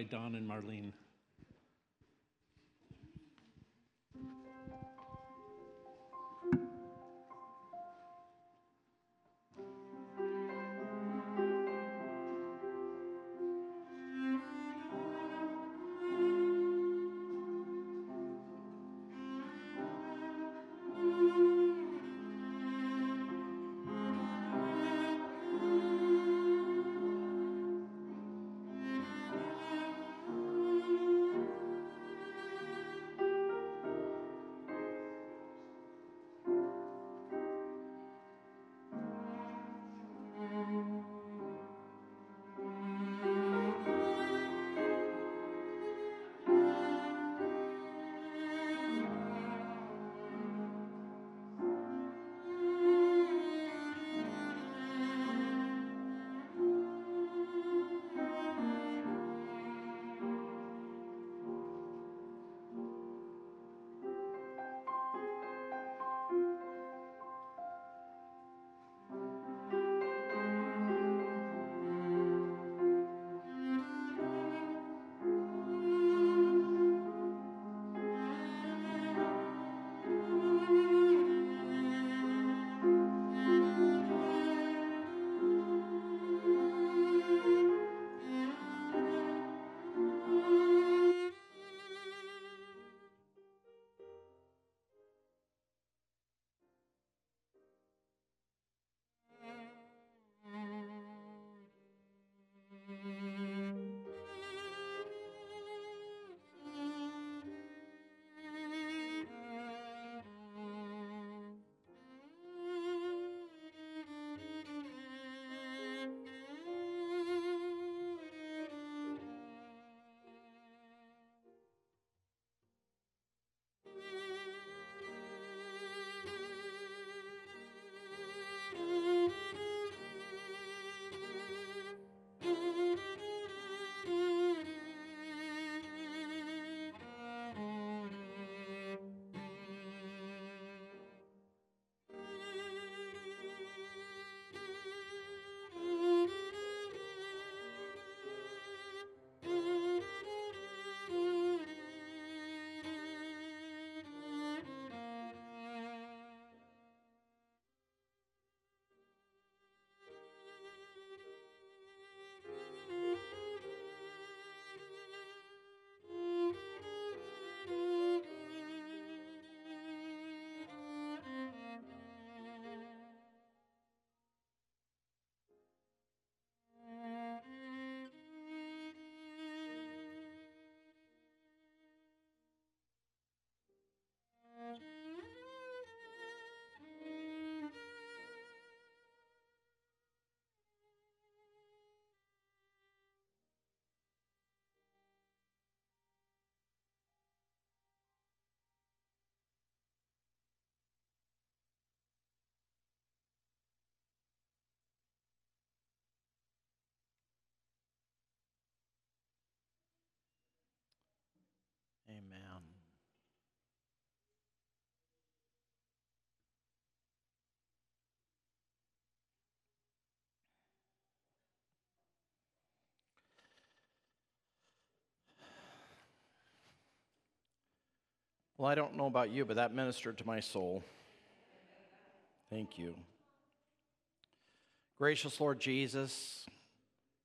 by Don and Marlene. Well, I don't know about you, but that ministered to my soul. Thank you. Gracious Lord Jesus,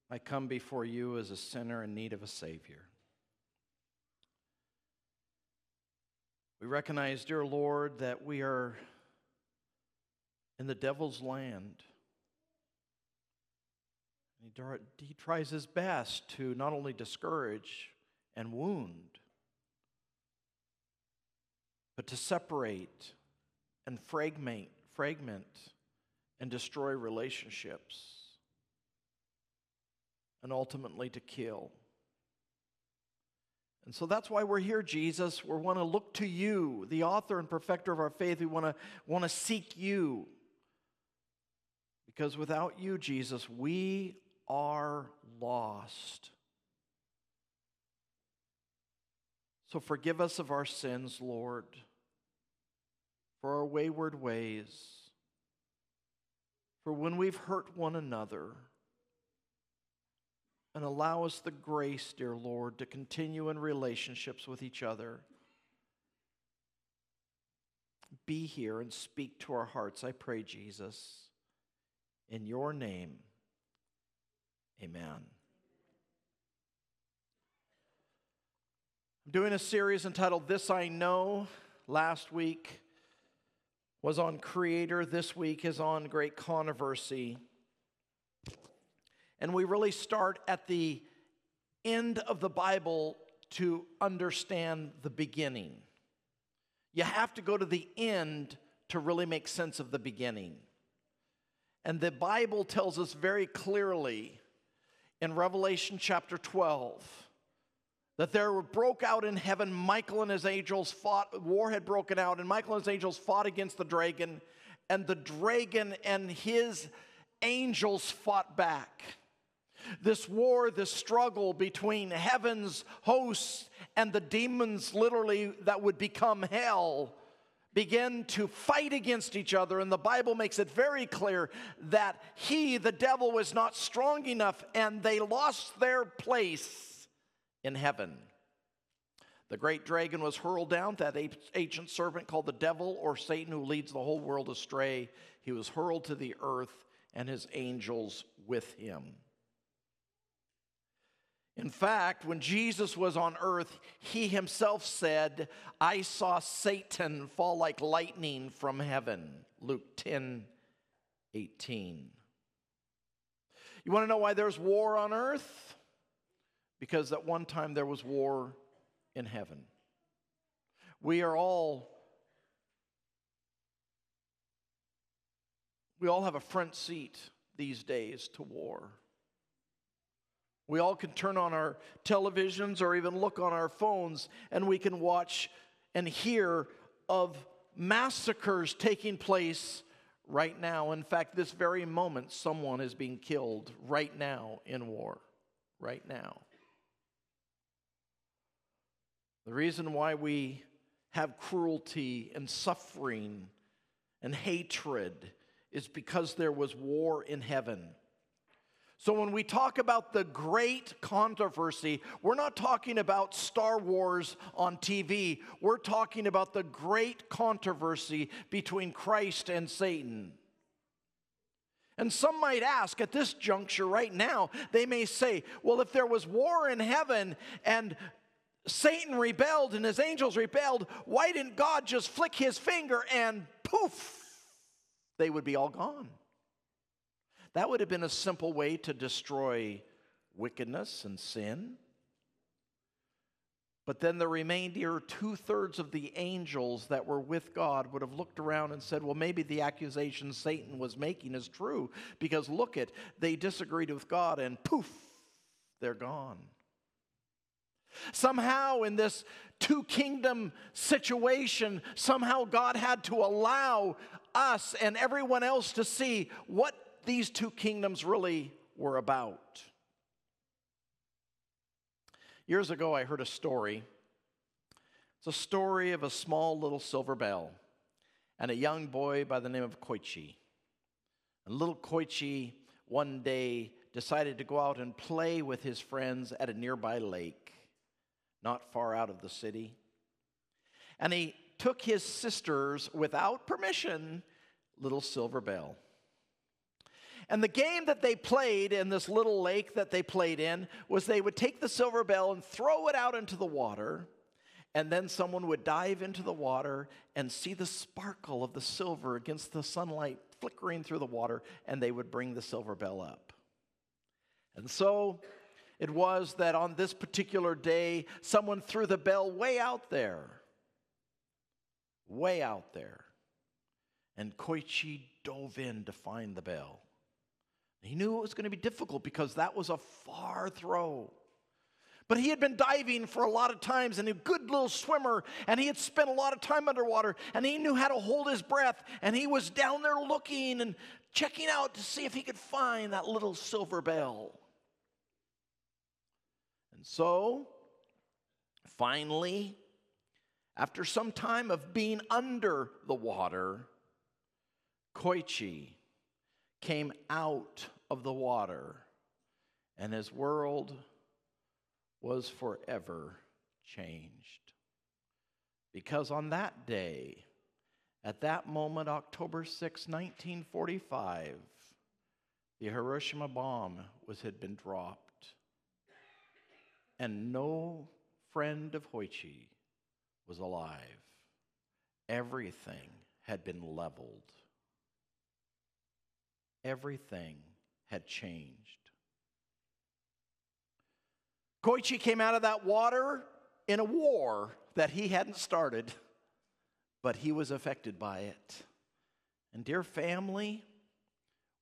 I come before you as a sinner in need of a Savior. We recognize, dear Lord, that we are in the devil's land. He, tries his best to not only discourage and wound, but to separate and fragment, fragment and destroy relationships, and ultimately to kill. And so that's why we're here, Jesus. We want to look to you, the author and perfecter of our faith. We want to, want to seek you. Because without you, Jesus, we are lost. So forgive us of our sins, Lord, for our wayward ways, for when we've hurt one another, and allow us the grace, dear Lord, to continue in relationships with each other. Be here and speak to our hearts, I pray, Jesus. In your name, amen. I'm doing a series entitled This I Know. Last week was on Creator, this week is on Great Controversy. And we really start at the end of the Bible to understand the beginning. You have to go to the end to really make sense of the beginning. And the Bible tells us very clearly in Revelation chapter 12 that there broke out in heaven, Michael and his angels fought, war had broken out, and Michael and his angels fought against the dragon, and the dragon and his angels fought back. This war, this struggle between heaven's hosts and the demons, literally, that would become hell, began to fight against each other. And the Bible makes it very clear that he, the devil, was not strong enough and they lost their place in heaven. The great dragon was hurled down, that ancient serpent called the devil or Satan, who leads the whole world astray. He was hurled to the earth and his angels with him. In fact, when Jesus was on earth, he himself said, I saw Satan fall like lightning from heaven. Luke 10 18. You want to know why there's war on earth? Because at one time there was war in heaven. We are all, we all have a front seat these days to war. We all can turn on our televisions or even look on our phones and we can watch and hear of massacres taking place right now. In fact, this very moment, someone is being killed right now in war. Right now. The reason why we have cruelty and suffering and hatred is because there was war in heaven. So, when we talk about the great controversy, we're not talking about Star Wars on TV. We're talking about the great controversy between Christ and Satan. And some might ask at this juncture right now, they may say, well, if there was war in heaven and Satan rebelled and his angels rebelled, why didn't God just flick his finger and poof, they would be all gone? That would have been a simple way to destroy wickedness and sin. But then the remainder, two thirds of the angels that were with God would have looked around and said, Well, maybe the accusation Satan was making is true because look at, they disagreed with God and poof, they're gone. Somehow, in this two kingdom situation, somehow God had to allow us and everyone else to see what these two kingdoms really were about. Years ago, I heard a story. It's a story of a small little silver bell and a young boy by the name of Koichi. And little Koichi one day decided to go out and play with his friends at a nearby lake, not far out of the city. And he took his sisters, without permission, little silver bell. And the game that they played in this little lake that they played in was they would take the silver bell and throw it out into the water, and then someone would dive into the water and see the sparkle of the silver against the sunlight flickering through the water, and they would bring the silver bell up. And so it was that on this particular day, someone threw the bell way out there, way out there. And Koichi dove in to find the bell. He knew it was going to be difficult because that was a far throw. But he had been diving for a lot of times and a good little swimmer, and he had spent a lot of time underwater, and he knew how to hold his breath, and he was down there looking and checking out to see if he could find that little silver bell. So, finally, after some time of being under the water, Koichi came out of the water and his world was forever changed. Because on that day, at that moment, October 6, 1945, the Hiroshima bomb was, had been dropped, and no friend of Koichi was alive. Everything had been leveled, everything had changed. Koichi came out of that water in a war that he hadn't started, but he was affected by it. And, dear family,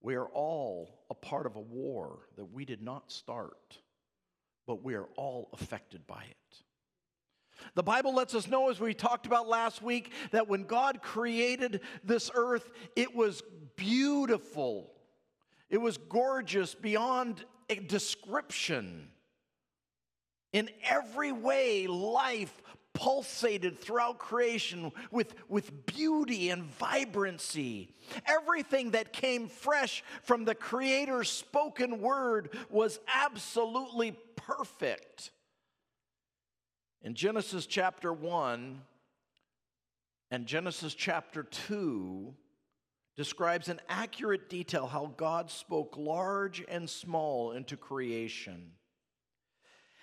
we are all a part of a war that we did not start, but we are all affected by it. The Bible lets us know, as we talked about last week, that when God created this earth, it was beautiful. It was gorgeous beyond a description. In every way, life pulsated throughout creation with, with beauty and vibrancy. Everything that came fresh from the Creator's spoken word was absolutely perfect. In Genesis chapter 1 and Genesis chapter 2 describes in accurate detail how God spoke large and small into creation.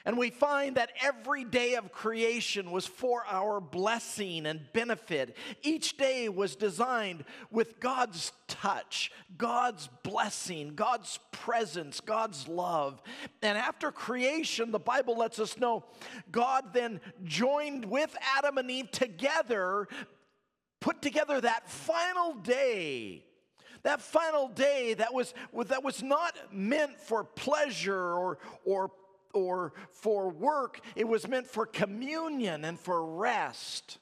And we find that every day of creation was for our blessing and benefit. Each day was designed with God's touch, God's blessing, God's presence, God's love. And after creation, the Bible lets us know God then joined with Adam and Eve together, put together that final day that final day that was, that was not meant for pleasure or, or or for work, it was meant for communion and for rest.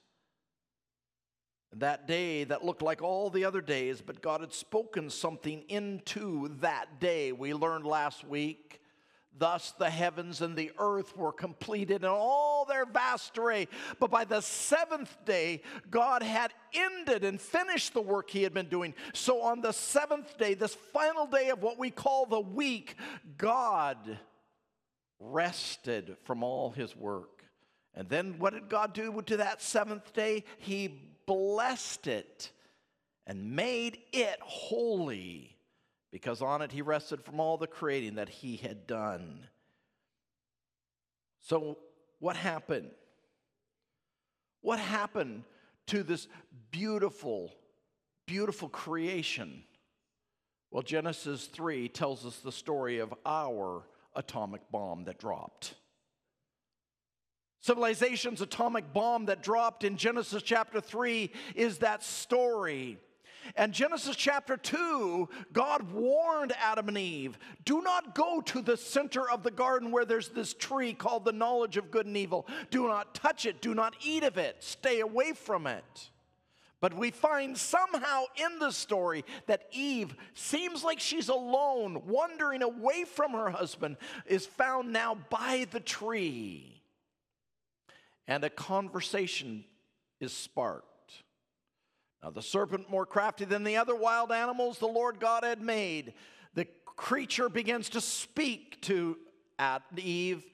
That day that looked like all the other days, but God had spoken something into that day. We learned last week. Thus the heavens and the earth were completed in all their vast array. But by the seventh day, God had ended and finished the work he had been doing. So on the seventh day, this final day of what we call the week, God rested from all his work. And then what did God do to that seventh day? He blessed it and made it holy because on it he rested from all the creating that he had done. So, what happened? What happened to this beautiful, beautiful creation? Well, Genesis 3 tells us the story of our atomic bomb that dropped. Civilization's atomic bomb that dropped in Genesis chapter 3 is that story. And Genesis chapter 2, God warned Adam and Eve do not go to the center of the garden where there's this tree called the knowledge of good and evil. Do not touch it, do not eat of it, stay away from it. But we find somehow in the story that Eve seems like she's alone, wandering away from her husband, is found now by the tree. And a conversation is sparked. Now, the serpent, more crafty than the other wild animals the Lord God had made, the creature begins to speak to Eve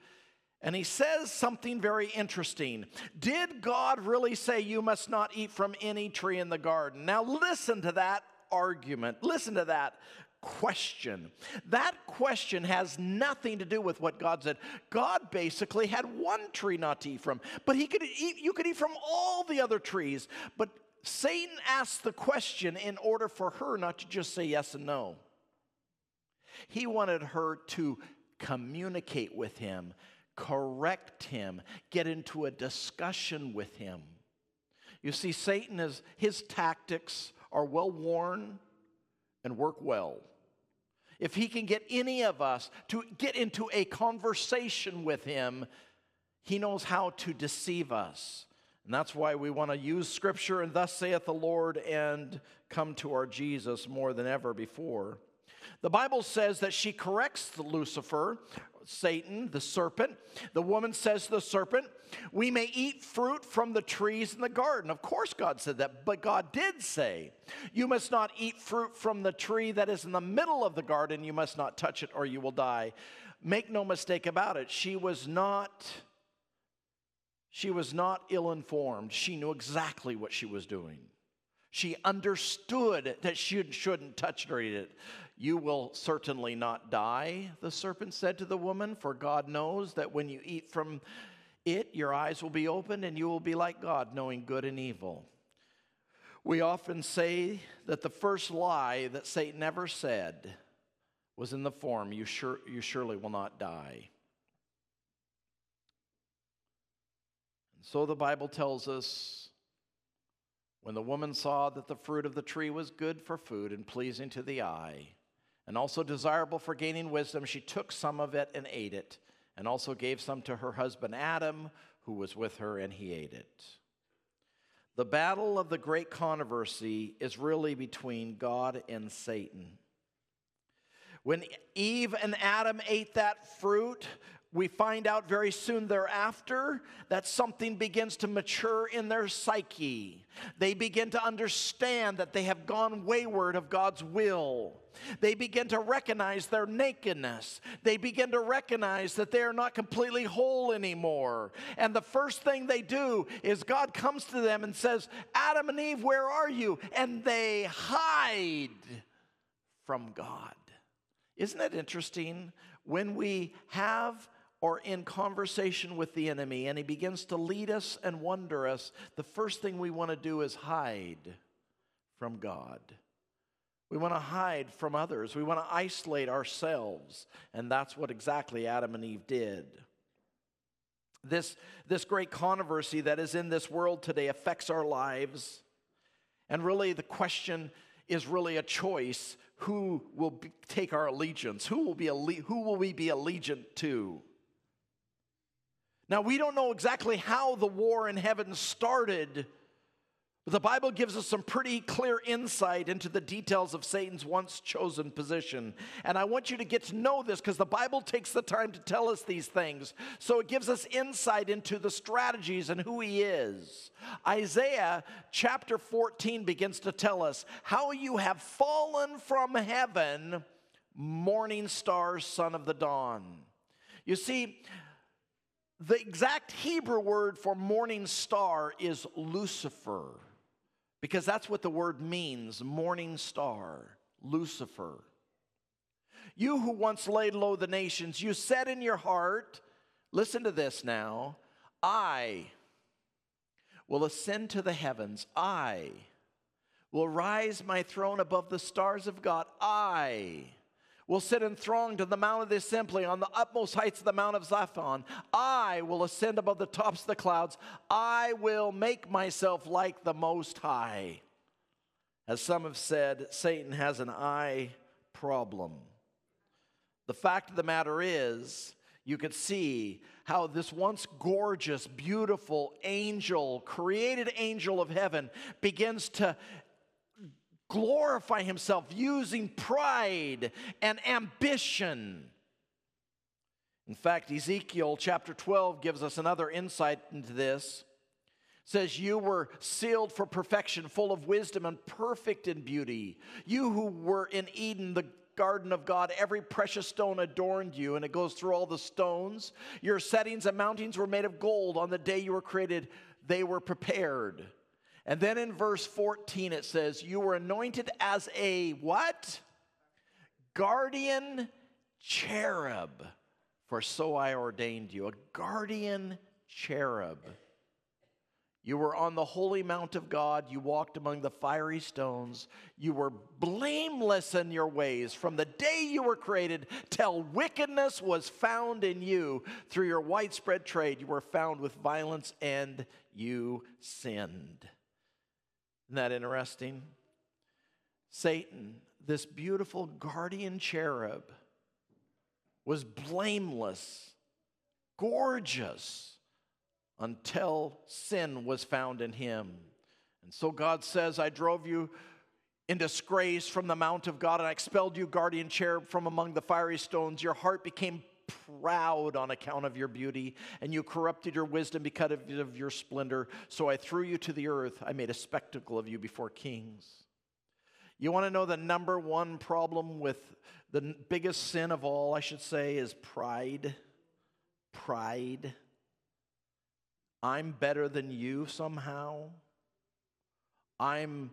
and he says something very interesting. Did God really say you must not eat from any tree in the garden? Now, listen to that argument. Listen to that question. That question has nothing to do with what God said. God basically had one tree not to eat from, but he could eat, you could eat from all the other trees. But Satan asked the question in order for her not to just say yes and no. He wanted her to communicate with him correct him, get into a discussion with him. You see, Satan is, his tactics are well worn and work well. If he can get any of us to get into a conversation with him, he knows how to deceive us. And that's why we want to use scripture and thus saith the Lord and come to our Jesus more than ever before. The Bible says that she corrects Lucifer Satan, the serpent. The woman says to the serpent, We may eat fruit from the trees in the garden. Of course, God said that, but God did say, You must not eat fruit from the tree that is in the middle of the garden. You must not touch it or you will die. Make no mistake about it, she was not. She was not ill informed. She knew exactly what she was doing. She understood that she shouldn't touch it or eat it. You will certainly not die, the serpent said to the woman, for God knows that when you eat from it, your eyes will be opened and you will be like God, knowing good and evil. We often say that the first lie that Satan ever said was in the form, You, sure, you surely will not die. And so the Bible tells us when the woman saw that the fruit of the tree was good for food and pleasing to the eye, and also desirable for gaining wisdom, she took some of it and ate it, and also gave some to her husband Adam, who was with her, and he ate it. The battle of the great controversy is really between God and Satan. When Eve and Adam ate that fruit, we find out very soon thereafter that something begins to mature in their psyche. They begin to understand that they have gone wayward of God's will. They begin to recognize their nakedness. They begin to recognize that they are not completely whole anymore. And the first thing they do is God comes to them and says, Adam and Eve, where are you? And they hide from God. Isn't it interesting? When we have or in conversation with the enemy and he begins to lead us and wonder us, the first thing we want to do is hide from God. We want to hide from others. We want to isolate ourselves. And that's what exactly Adam and Eve did. This, this great controversy that is in this world today affects our lives. And really, the question is really a choice who will be, take our allegiance? Who will, be who will we be allegiant to? Now, we don't know exactly how the war in heaven started, but the Bible gives us some pretty clear insight into the details of Satan's once chosen position. And I want you to get to know this because the Bible takes the time to tell us these things. So it gives us insight into the strategies and who he is. Isaiah chapter 14 begins to tell us how you have fallen from heaven, morning star, son of the dawn. You see, the exact Hebrew word for morning star is Lucifer, because that's what the word means morning star, Lucifer. You who once laid low the nations, you said in your heart, listen to this now, I will ascend to the heavens. I will rise my throne above the stars of God. I will sit enthroned on the mount of the assembly on the utmost heights of the mount of Zaphon. I will ascend above the tops of the clouds. I will make myself like the Most High. As some have said, Satan has an eye problem. The fact of the matter is, you could see how this once gorgeous, beautiful angel, created angel of heaven, begins to glorify himself using pride and ambition. In fact, Ezekiel chapter 12 gives us another insight into this. It says, You were sealed for perfection, full of wisdom and perfect in beauty. You who were in Eden, the garden of God, every precious stone adorned you, and it goes through all the stones. Your settings and mountings were made of gold. On the day you were created, they were prepared. And then in verse 14 it says, You were anointed as a what? Guardian cherub, for so I ordained you. A guardian cherub. You were on the holy mount of God. You walked among the fiery stones. You were blameless in your ways from the day you were created till wickedness was found in you. Through your widespread trade, you were found with violence and you sinned. Isn't that interesting? Satan, this beautiful guardian cherub, was blameless, gorgeous, until sin was found in him. And so God says, I drove you in disgrace from the mount of God, and I expelled you, guardian cherub, from among the fiery stones. Your heart became proud on account of your beauty, and you corrupted your wisdom because of your splendor. So I threw you to the earth. I made a spectacle of you before kings. You want to know the number one problem with the biggest sin of all, I should say, is pride. Pride. I'm better than you somehow. I'm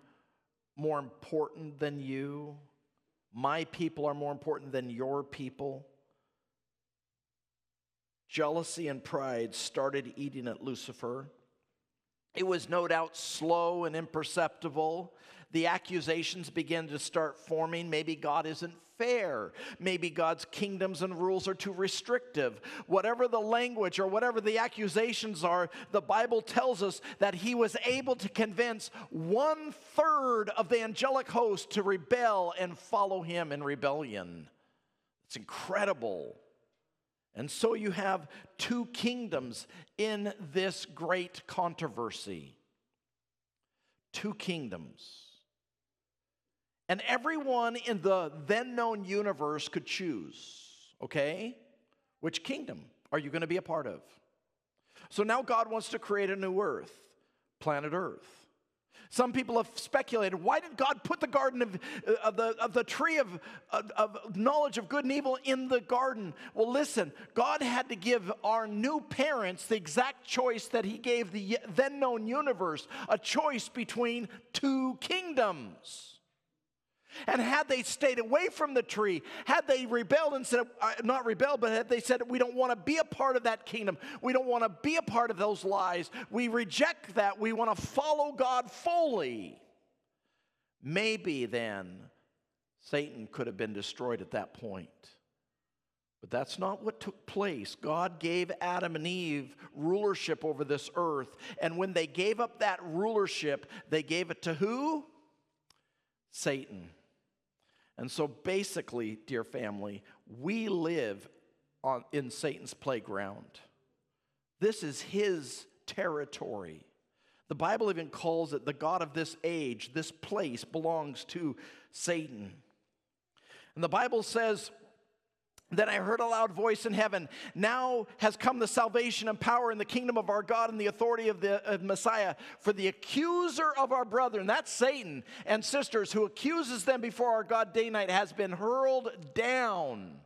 more important than you. My people are more important than your people. Jealousy and pride started eating at Lucifer. It was no doubt slow and imperceptible. The accusations began to start forming. Maybe God isn't fair. Maybe God's kingdoms and rules are too restrictive. Whatever the language or whatever the accusations are, the Bible tells us that he was able to convince one third of the angelic host to rebel and follow him in rebellion. It's incredible. And so you have two kingdoms in this great controversy. Two kingdoms. And everyone in the then known universe could choose, okay? Which kingdom are you going to be a part of? So now God wants to create a new earth, planet Earth. Some people have speculated why did God put the garden of, uh, of, the, of the tree of, of, of knowledge of good and evil in the garden? Well, listen, God had to give our new parents the exact choice that He gave the then known universe a choice between two kingdoms. And had they stayed away from the tree, had they rebelled and said, uh, not rebelled, but had they said, we don't want to be a part of that kingdom, we don't want to be a part of those lies, we reject that, we want to follow God fully, maybe then Satan could have been destroyed at that point. But that's not what took place. God gave Adam and Eve rulership over this earth. And when they gave up that rulership, they gave it to who? Satan. And so basically, dear family, we live on, in Satan's playground. This is his territory. The Bible even calls it the God of this age. This place belongs to Satan. And the Bible says then I heard a loud voice in heaven. Now has come the salvation and power in the kingdom of our God and the authority of the of Messiah. For the accuser of our brethren, that's Satan, and sisters, who accuses them before our God day and night, has been hurled down.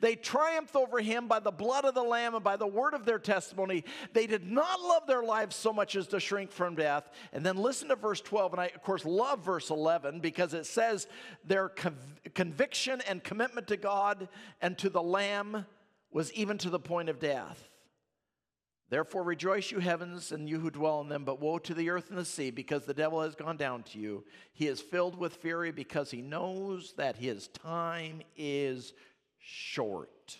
They triumphed over him by the blood of the Lamb and by the word of their testimony. They did not love their lives so much as to shrink from death. And then listen to verse 12. And I, of course, love verse 11 because it says their conv- conviction and commitment to God and to the Lamb was even to the point of death. Therefore, rejoice, you heavens, and you who dwell in them, but woe to the earth and the sea, because the devil has gone down to you. He is filled with fury because he knows that his time is short.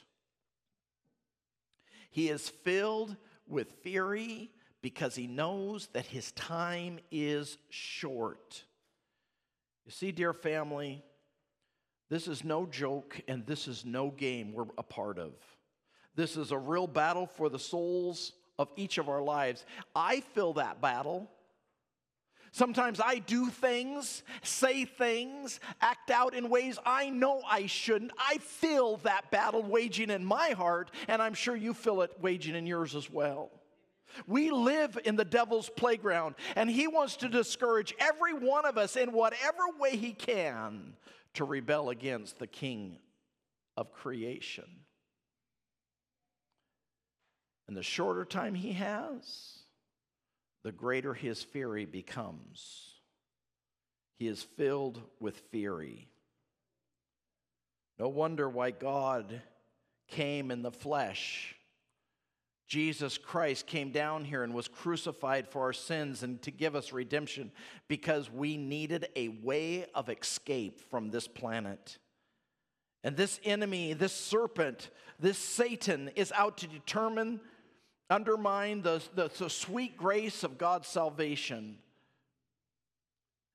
He is filled with fury because he knows that his time is short. You see, dear family, this is no joke and this is no game we're a part of. This is a real battle for the souls of each of our lives. I feel that battle. Sometimes I do things, say things, act out in ways I know I shouldn't. I feel that battle waging in my heart, and I'm sure you feel it waging in yours as well. We live in the devil's playground, and he wants to discourage every one of us in whatever way he can to rebel against the king of creation. And the shorter time he has, the greater his fury becomes. He is filled with fury. No wonder why God came in the flesh. Jesus Christ came down here and was crucified for our sins and to give us redemption because we needed a way of escape from this planet. And this enemy, this serpent, this Satan is out to determine undermine the, the, the sweet grace of God's salvation.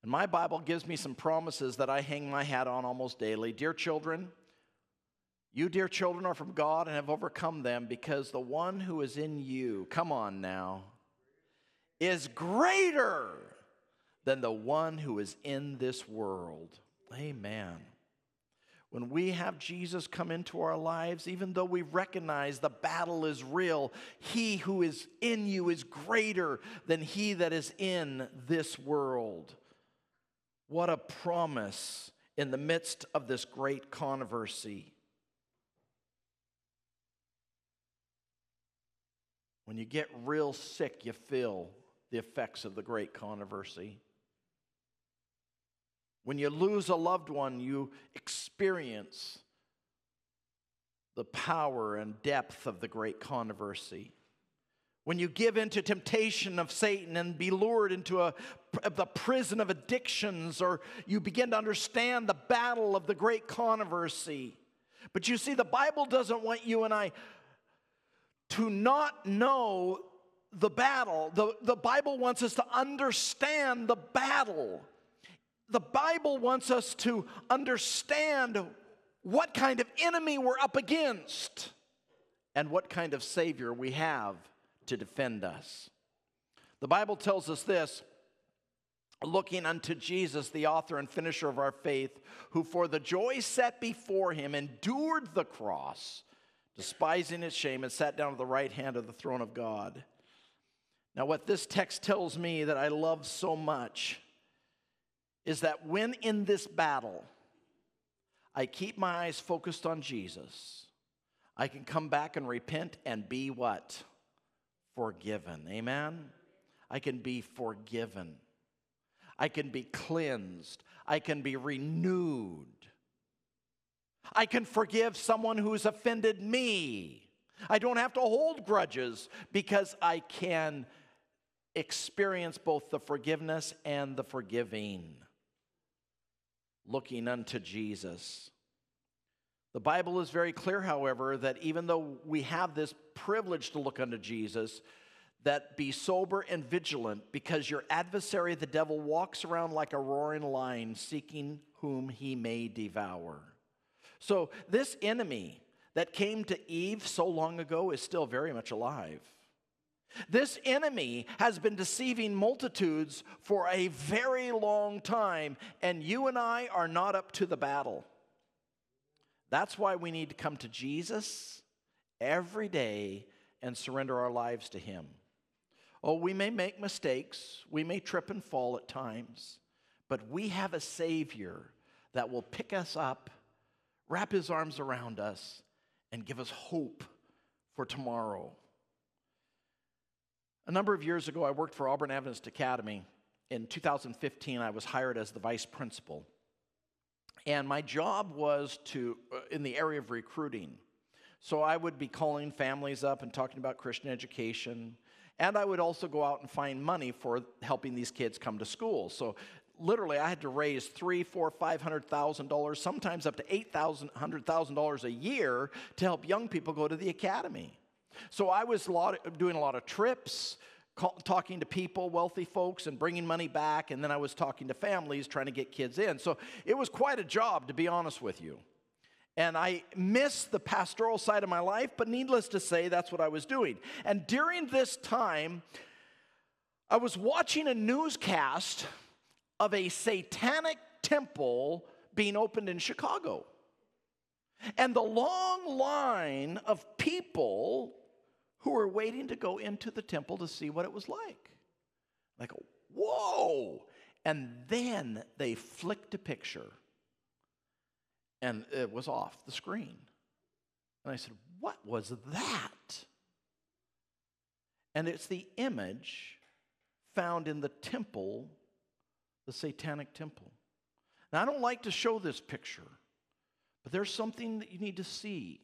And my Bible gives me some promises that I hang my hat on almost daily. Dear children, you, dear children, are from God and have overcome them because the one who is in you, come on now, is greater than the one who is in this world. Amen. When we have Jesus come into our lives, even though we recognize the battle is real, he who is in you is greater than he that is in this world. What a promise in the midst of this great controversy. When you get real sick, you feel the effects of the great controversy. When you lose a loved one, you experience the power and depth of the great controversy. When you give into temptation of Satan and be lured into a, the prison of addictions, or you begin to understand the battle of the great controversy. But you see, the Bible doesn't want you and I to not know the battle. The, the Bible wants us to understand the battle the Bible wants us to understand what kind of enemy we're up against and what kind of Savior we have to defend us. The Bible tells us this looking unto Jesus, the author and finisher of our faith, who for the joy set before him endured the cross, despising its shame, and sat down at the right hand of the throne of God. Now, what this text tells me that I love so much is that when in this battle, I keep my eyes focused on Jesus, I can come back and repent and be what? Forgiven. Amen? I can be forgiven. I can be cleansed. I can be renewed. I can forgive someone who's offended me. I don't have to hold grudges because I can experience both the forgiveness and the forgiving looking unto Jesus. The Bible is very clear, however, that even though we have this privilege to look unto Jesus, that be sober and vigilant because your adversary, the devil, walks around like a roaring lion seeking whom he may devour. So, this enemy that came to Eve so long ago is still very much alive. This enemy has been deceiving multitudes for a very long time, and you and I are not up to the battle. That's why we need to come to Jesus every day and surrender our lives to Him. Oh, we may make mistakes, we may trip and fall at times, but we have a Savior that will pick us up, wrap His arms around us, and give us hope for tomorrow. A number of years ago, I worked for Auburn Adventist Academy. In 2015, I was hired as the vice principal. And my job was to, uh, in the area of recruiting. So I would be calling families up and talking about Christian education. And I would also go out and find money for helping these kids come to school. So literally, I had to raise three, four, five hundred thousand dollars, sometimes up to eight thousand, hundred thousand dollars a year to help young people go to the academy. So I was a of, doing a lot of trips, talking to people, wealthy folks, and bringing money back. And then I was talking to families trying to get kids in. So it was quite a job, to be honest with you. And I missed the pastoral side of my life, but needless to say, that's what I was doing. And during this time, I was watching a newscast of a satanic temple being opened in Chicago. And the long line of people who were waiting to go into the temple to see what it was like. Like, whoa! And then they flicked a picture and it was off the screen. And I said, What was that? And it's the image found in the temple, the satanic temple. Now, I don't like to show this picture, but there's something that you need to see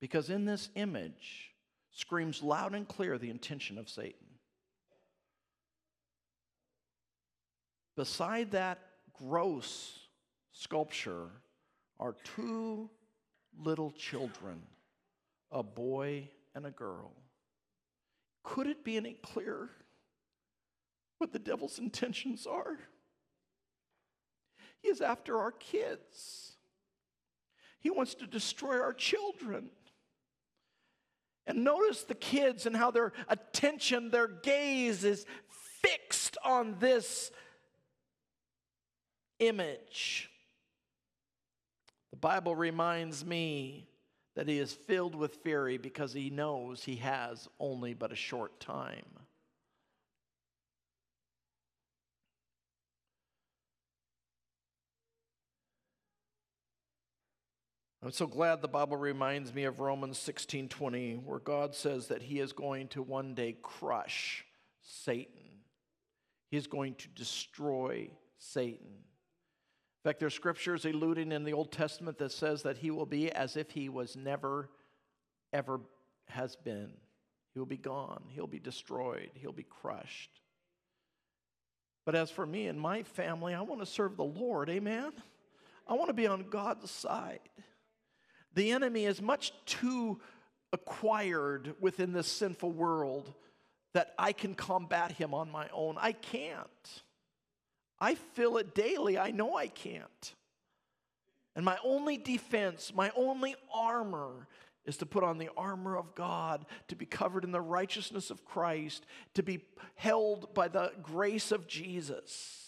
because in this image, screams loud and clear the intention of Satan. Beside that gross sculpture are two little children, a boy and a girl. Could it be any clearer what the devil's intentions are? He is after our kids. He wants to destroy our children. And notice the kids and how their attention, their gaze is fixed on this image. The Bible reminds me that he is filled with fury because he knows he has only but a short time. I'm so glad the Bible reminds me of Romans 16:20 where God says that he is going to one day crush Satan. He is going to destroy Satan. In fact, there's scriptures alluding in the Old Testament that says that he will be as if he was never, ever has been. He will be gone. He'll be destroyed. He'll be crushed. But as for me and my family, I want to serve the Lord. Amen? I want to be on God's side. The enemy is much too acquired within this sinful world that I can combat him on my own. I can't. I feel it daily. I know I can't. And my only defense, my only armor is to put on the armor of God, to be covered in the righteousness of Christ, to be held by the grace of Jesus.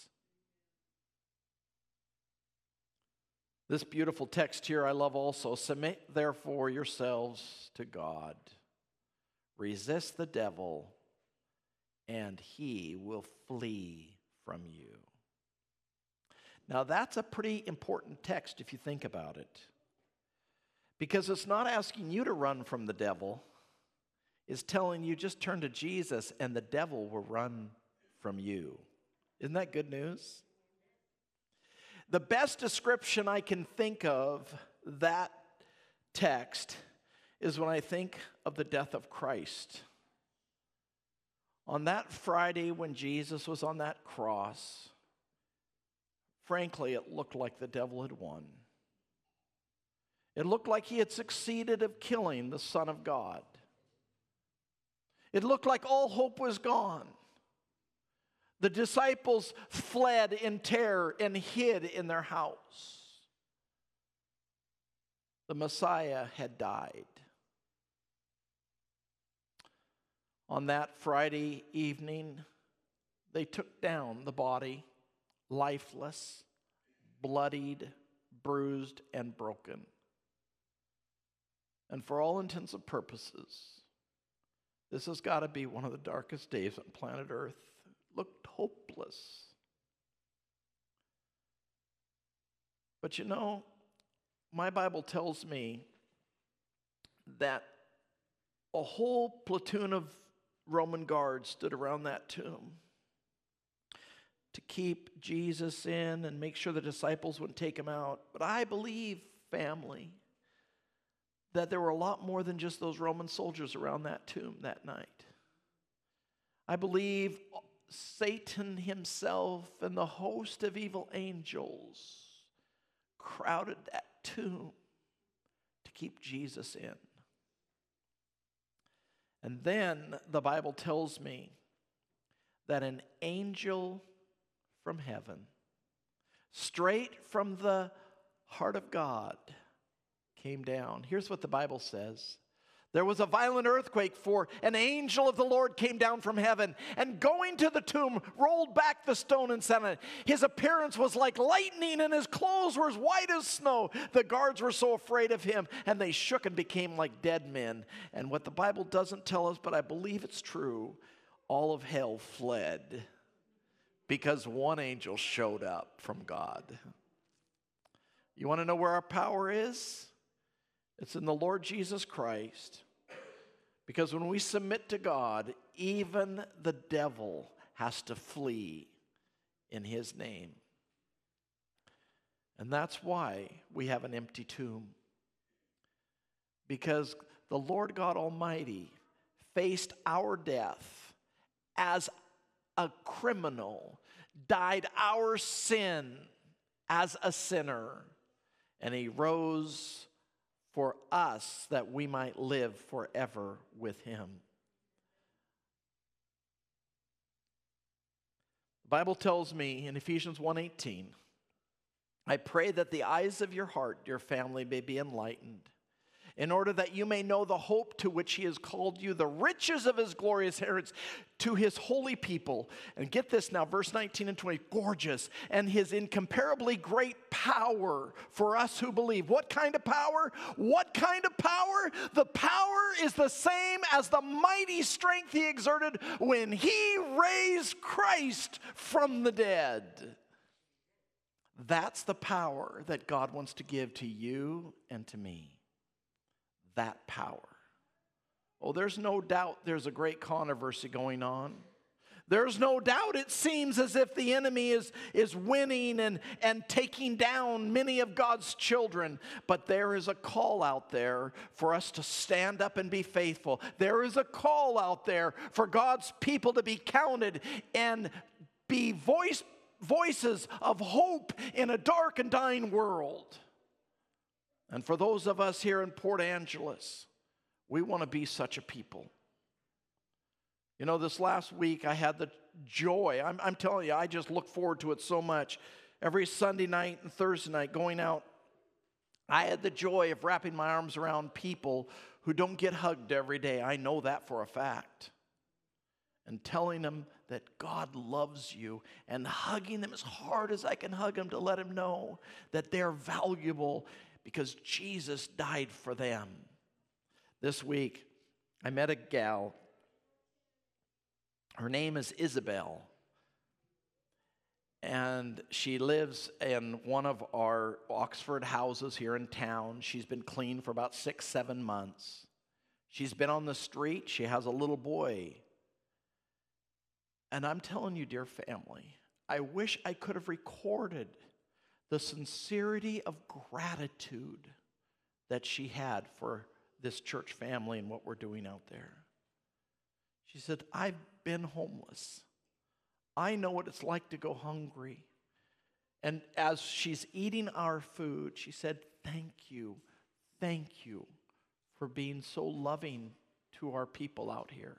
This beautiful text here I love also. Submit therefore yourselves to God. Resist the devil, and he will flee from you. Now, that's a pretty important text if you think about it. Because it's not asking you to run from the devil, it's telling you just turn to Jesus and the devil will run from you. Isn't that good news? The best description I can think of that text is when I think of the death of Christ. On that Friday when Jesus was on that cross, frankly, it looked like the devil had won. It looked like he had succeeded of killing the Son of God. It looked like all hope was gone. The disciples fled in terror and hid in their house. The Messiah had died. On that Friday evening, they took down the body lifeless, bloodied, bruised, and broken. And for all intents and purposes, this has got to be one of the darkest days on planet Earth. Looked hopeless. But you know, my Bible tells me that a whole platoon of Roman guards stood around that tomb to keep Jesus in and make sure the disciples wouldn't take him out. But I believe, family, that there were a lot more than just those Roman soldiers around that tomb that night. I believe Satan himself and the host of evil angels crowded that tomb to keep Jesus in. And then the Bible tells me that an angel from heaven, straight from the heart of God, came down. Here's what the Bible says. There was a violent earthquake, for an angel of the Lord came down from heaven and going to the tomb, rolled back the stone and said it. His appearance was like lightning, and his clothes were as white as snow. The guards were so afraid of him, and they shook and became like dead men. And what the Bible doesn't tell us, but I believe it's true, all of hell fled because one angel showed up from God. You want to know where our power is? It's in the Lord Jesus Christ. Because when we submit to God, even the devil has to flee in his name. And that's why we have an empty tomb. Because the Lord God Almighty faced our death as a criminal, died our sin as a sinner, and he rose for us that we might live forever with him. The Bible tells me in Ephesians 1:18, I pray that the eyes of your heart, your family, may be enlightened in order that you may know the hope to which he has called you, the riches of his glorious inheritance to his holy people. And get this now, verse 19 and 20, gorgeous, and his incomparably great power for us who believe. What kind of power? What kind of power? The power is the same as the mighty strength he exerted when he raised Christ from the dead. That's the power that God wants to give to you and to me that power. Oh, there's no doubt there's a great controversy going on. There's no doubt it seems as if the enemy is, is winning and, and taking down many of God's children. But there is a call out there for us to stand up and be faithful. There is a call out there for God's people to be counted and be voice, voices of hope in a dark and dying world. And for those of us here in Port Angeles, we want to be such a people. You know, this last week I had the joy, I'm, I'm, telling you, I just look forward to it so much. Every Sunday night and Thursday night going out, I had the joy of wrapping my arms around people who don't get hugged every day. I know that for a fact. And telling them that God loves you and hugging them as hard as I can hug them to let them know that they're valuable because Jesus died for them. This week, I met a gal. Her name is Isabel. And she lives in one of our Oxford houses here in town. She's been clean for about six, seven months. She's been on the street. She has a little boy. And I'm telling you, dear family, I wish I could have recorded the sincerity of gratitude that she had for this church family and what we're doing out there. She said, I've been homeless. I know what it's like to go hungry. And as she's eating our food, she said, Thank you, thank you for being so loving to our people out here.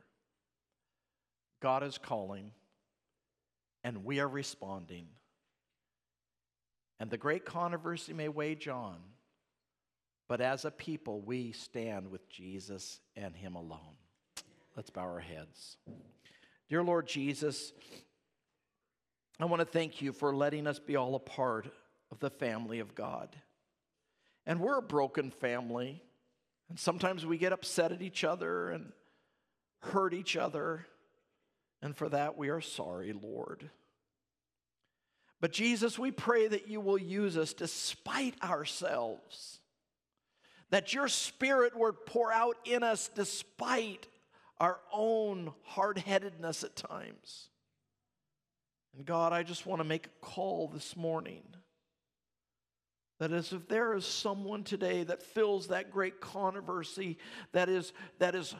God is calling, and we are responding. And the great controversy may wage on, but as a people, we stand with Jesus and Him alone. Let's bow our heads. Dear Lord Jesus, I want to thank you for letting us be all a part of the family of God. And we're a broken family, and sometimes we get upset at each other and hurt each other. And for that, we are sorry, Lord. But Jesus, we pray that you will use us despite ourselves, that your spirit would pour out in us despite our own hard headedness at times. And God, I just want to make a call this morning that as if there is someone today that feels that great controversy, that is, that is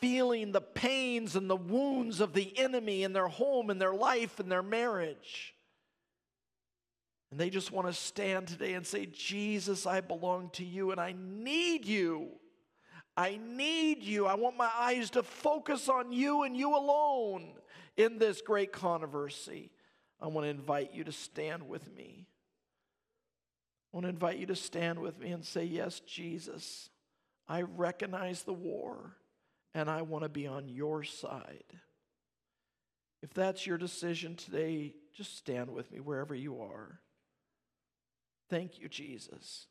feeling the pains and the wounds of the enemy in their home, in their life, in their marriage. And they just want to stand today and say, Jesus, I belong to you and I need you. I need you. I want my eyes to focus on you and you alone in this great controversy. I want to invite you to stand with me. I want to invite you to stand with me and say, Yes, Jesus, I recognize the war and I want to be on your side. If that's your decision today, just stand with me wherever you are. Thank you, Jesus.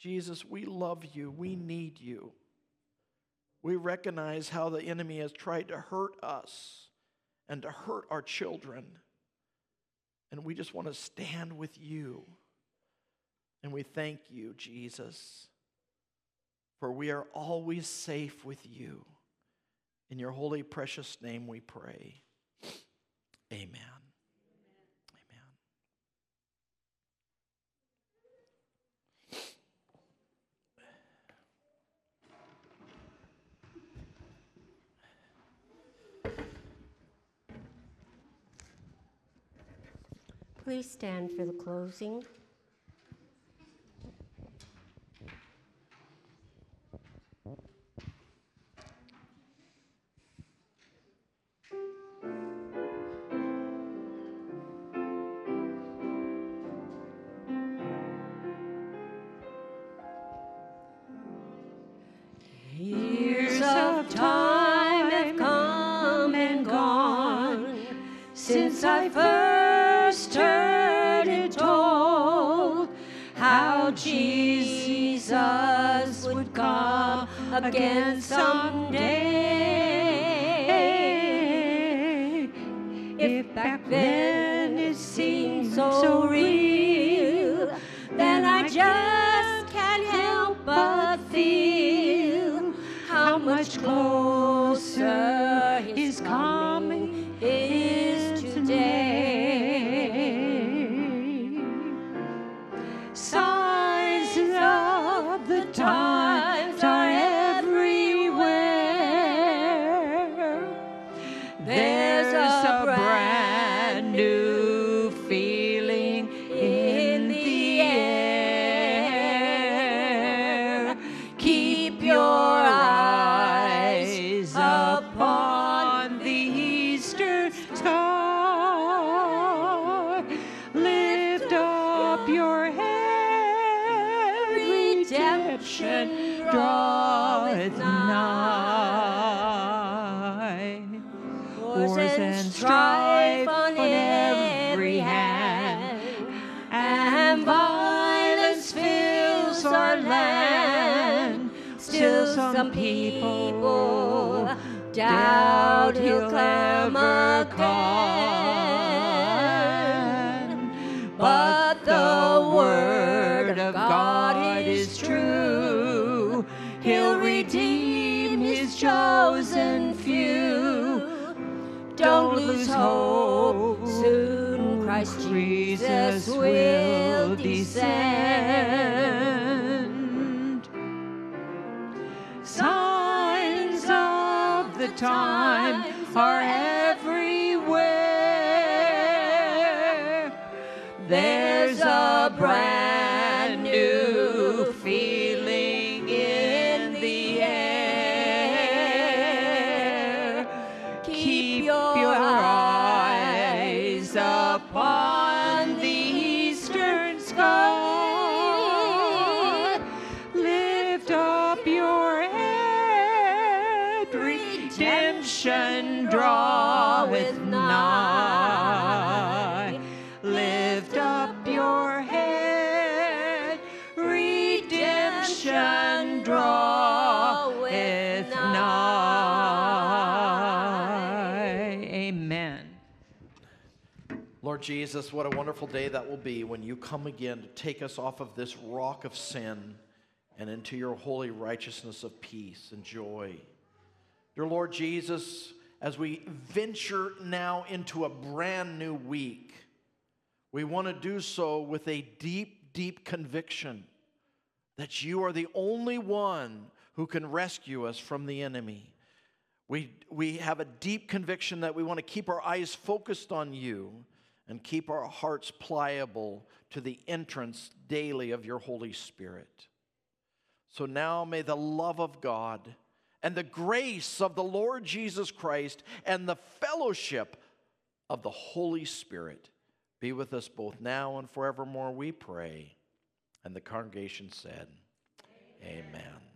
Jesus, we love you. We need you. We recognize how the enemy has tried to hurt us and to hurt our children. And we just want to stand with you. And we thank you, Jesus, for we are always safe with you. In your holy, precious name we pray. Amen. Please stand for the closing. Again someday. Redemption draweth nigh. Wars and strife on every hand, and violence fills our land. Still, some people doubt he'll come again. Lose hope. Soon Christ Jesus will descend. Signs of the time are redemption draweth nigh. Lift up your head, redemption draweth nigh. Amen. Lord Jesus, what a wonderful day that will be when you come again to take us off of this rock of sin and into your holy righteousness of peace and joy. Dear Lord Jesus, as we venture now into a brand new week, we want to do so with a deep, deep conviction that you are the only one who can rescue us from the enemy. We, we have a deep conviction that we want to keep our eyes focused on you and keep our hearts pliable to the entrance daily of your Holy Spirit. So now may the love of God and the grace of the Lord Jesus Christ and the fellowship of the Holy Spirit be with us both now and forevermore, we pray. And the congregation said, Amen. Amen.